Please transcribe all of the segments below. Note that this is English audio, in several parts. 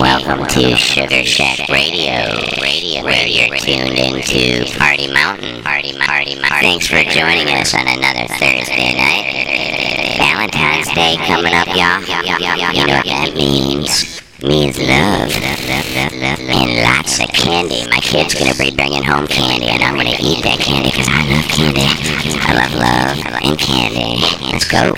Welcome to Sugar Shack Radio. Radio, radio. You're tuned into Party Mountain. Party, party, party. Thanks for joining us on another Thursday night. Valentine's Day coming up, y'all. You know what that means? Means love and lots of candy. My kid's gonna be bringing home candy, and I'm gonna eat that candy because I love candy. I love love and candy. Let's go.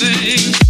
Called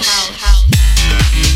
called house.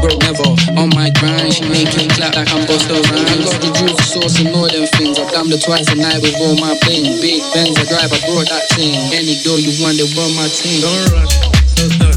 little never on my grind. She make making clap like I'm Busta Rhymes. I got the juice, sauce, and more than things. I've done it twice a night with all my bling. Big Benz I drive, I brought that thing. Any girl you want, they want my team. Don't rush, don't rush.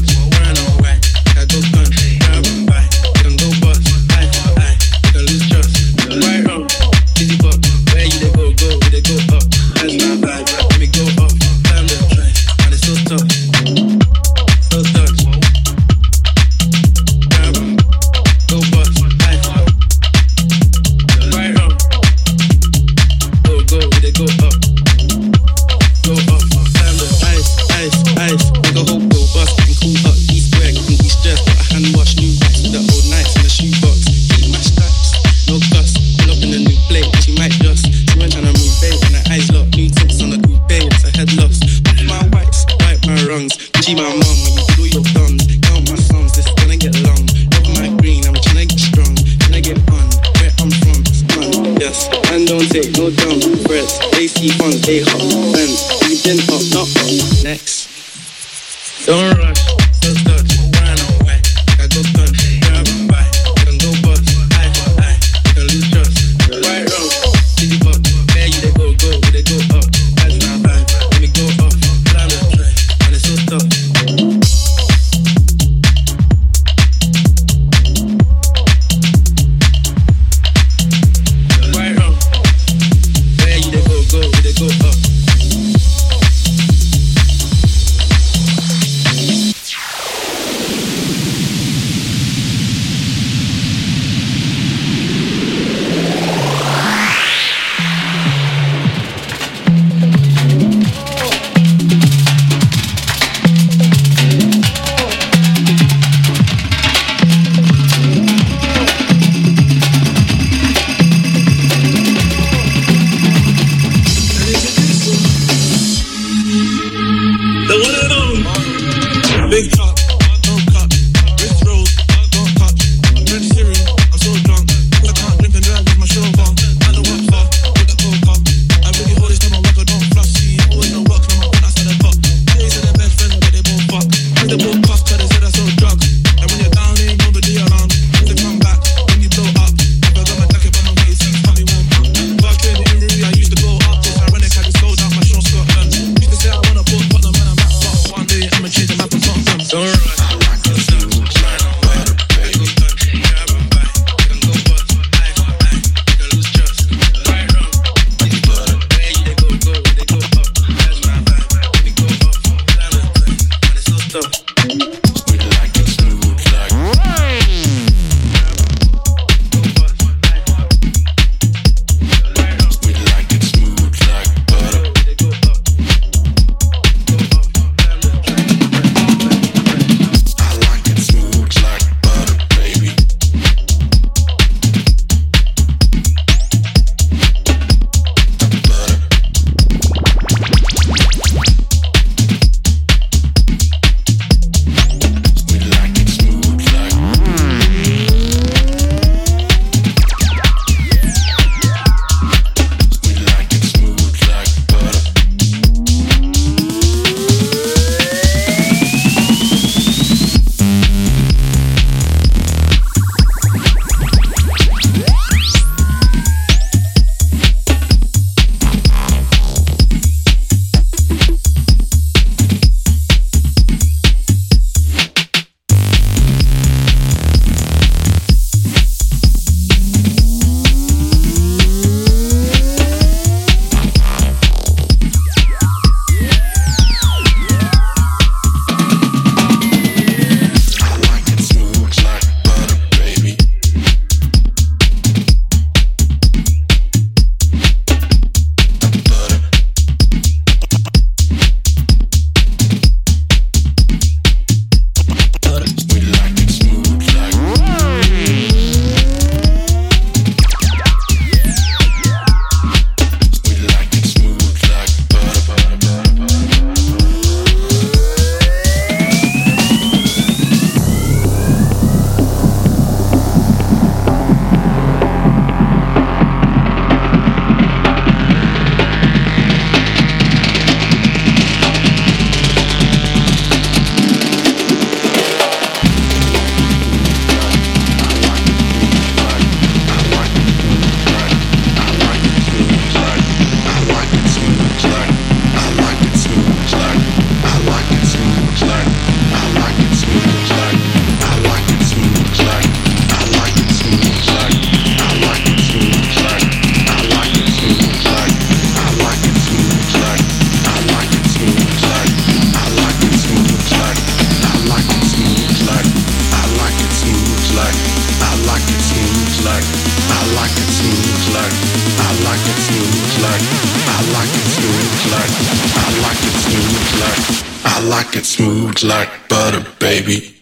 Like it smooth like butter, baby.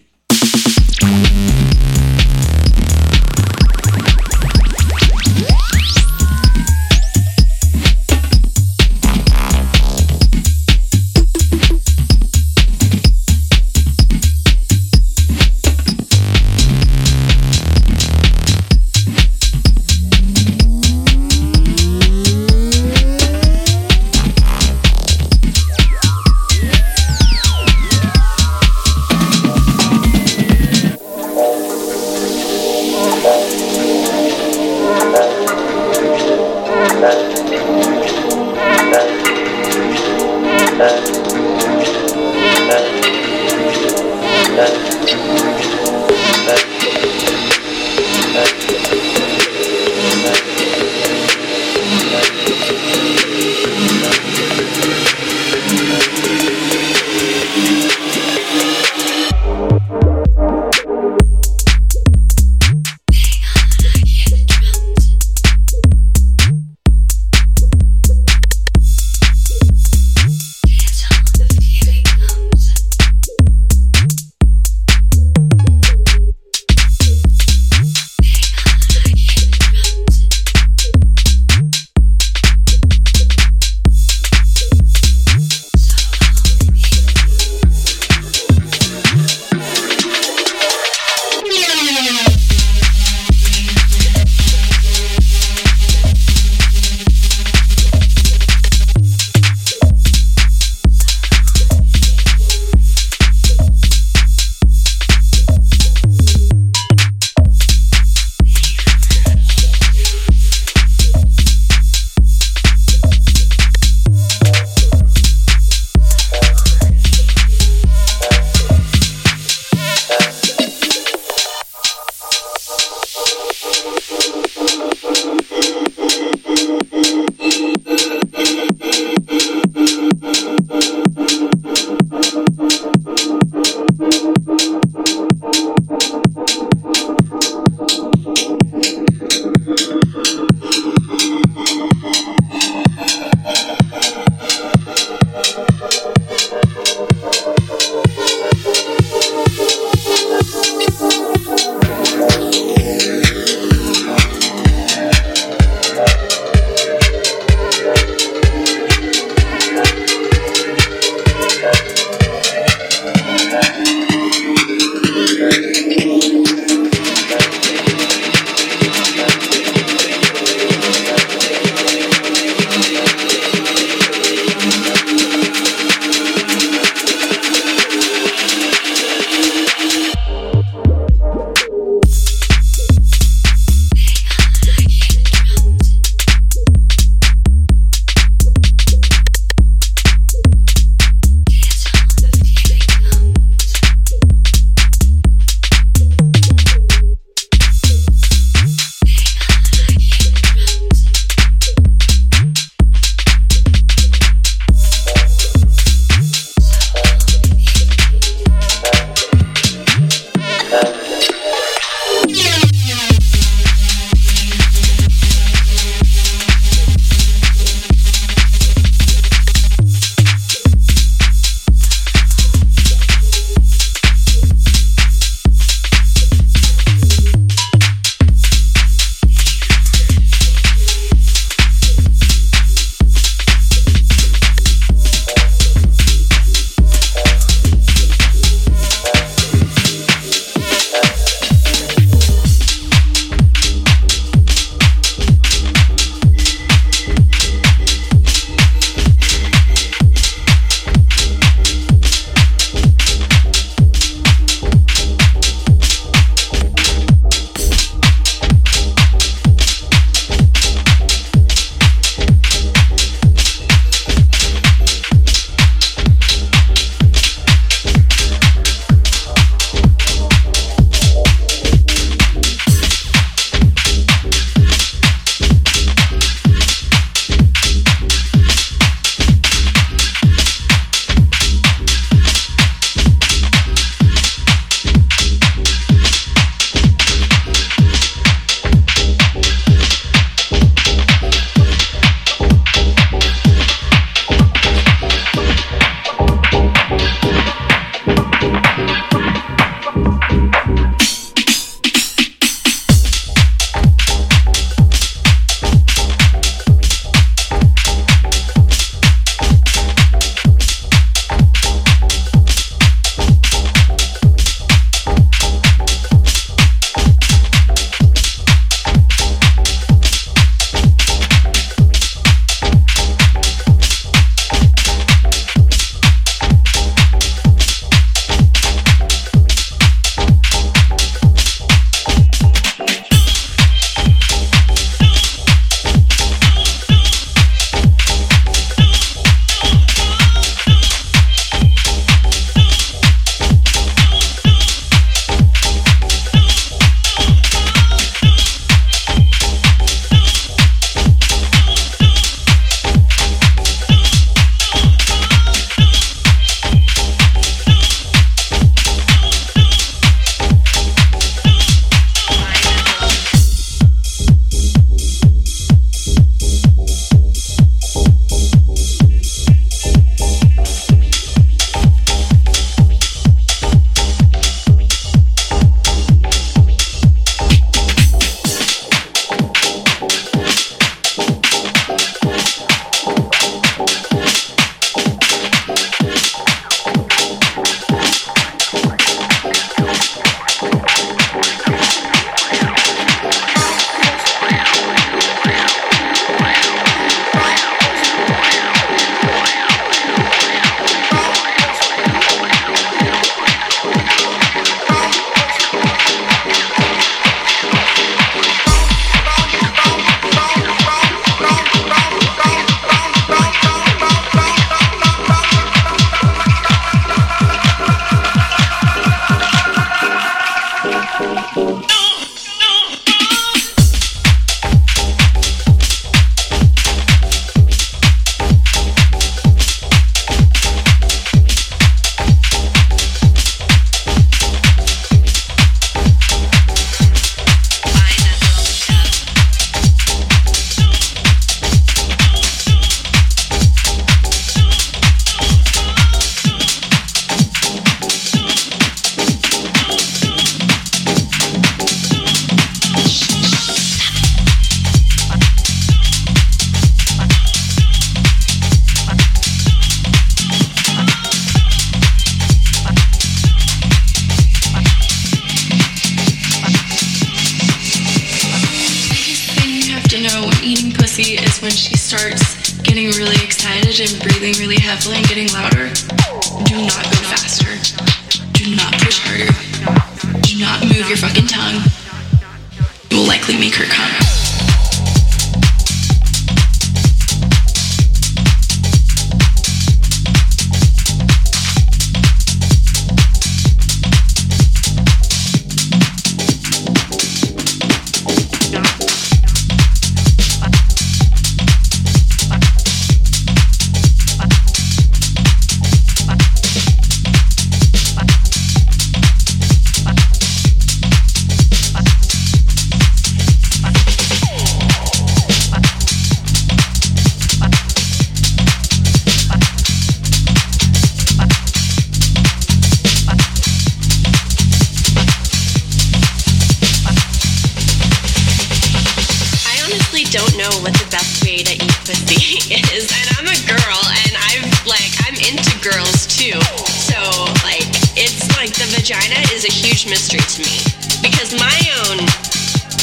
Honestly don't know what the best way to eat pussy is. And I'm a girl and I'm like I'm into girls too. So like it's like the vagina is a huge mystery to me. Because my own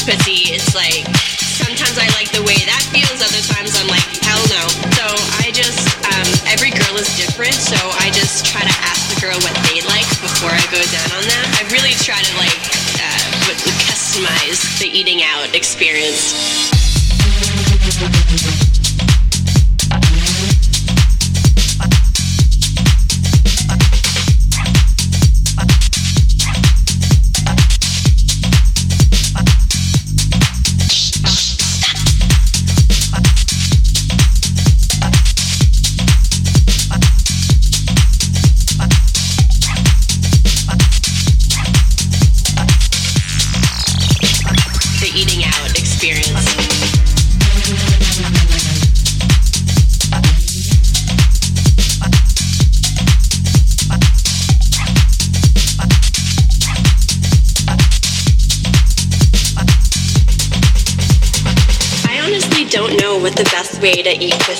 pussy it's like sometimes I like the way that feels, other times I'm like, hell no. So I just um, every girl is different, so I just try to ask the girl what they like before I go down on them. I really try to like uh, customize the eating out experience.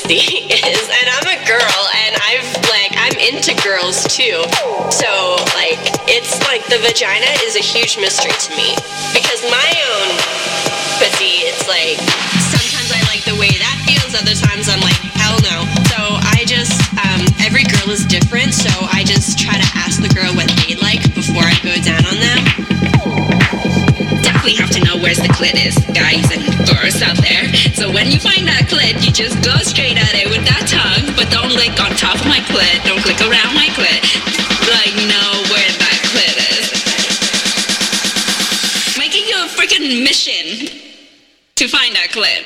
Pussy is, and I'm a girl, and I've like I'm into girls too. So like it's like the vagina is a huge mystery to me because my own pussy, it's like sometimes I like the way that feels, other times I'm like hell no. So I just um, every girl is different, so I just try to ask the girl what they like before I go down definitely have to know where's the clit is, guys and girls out there. So when you find that clit, you just go straight at it with that tongue, but don't lick on top of my clit, don't click around my clit. Like, know where that clit is. Making you a freaking mission to find that clit.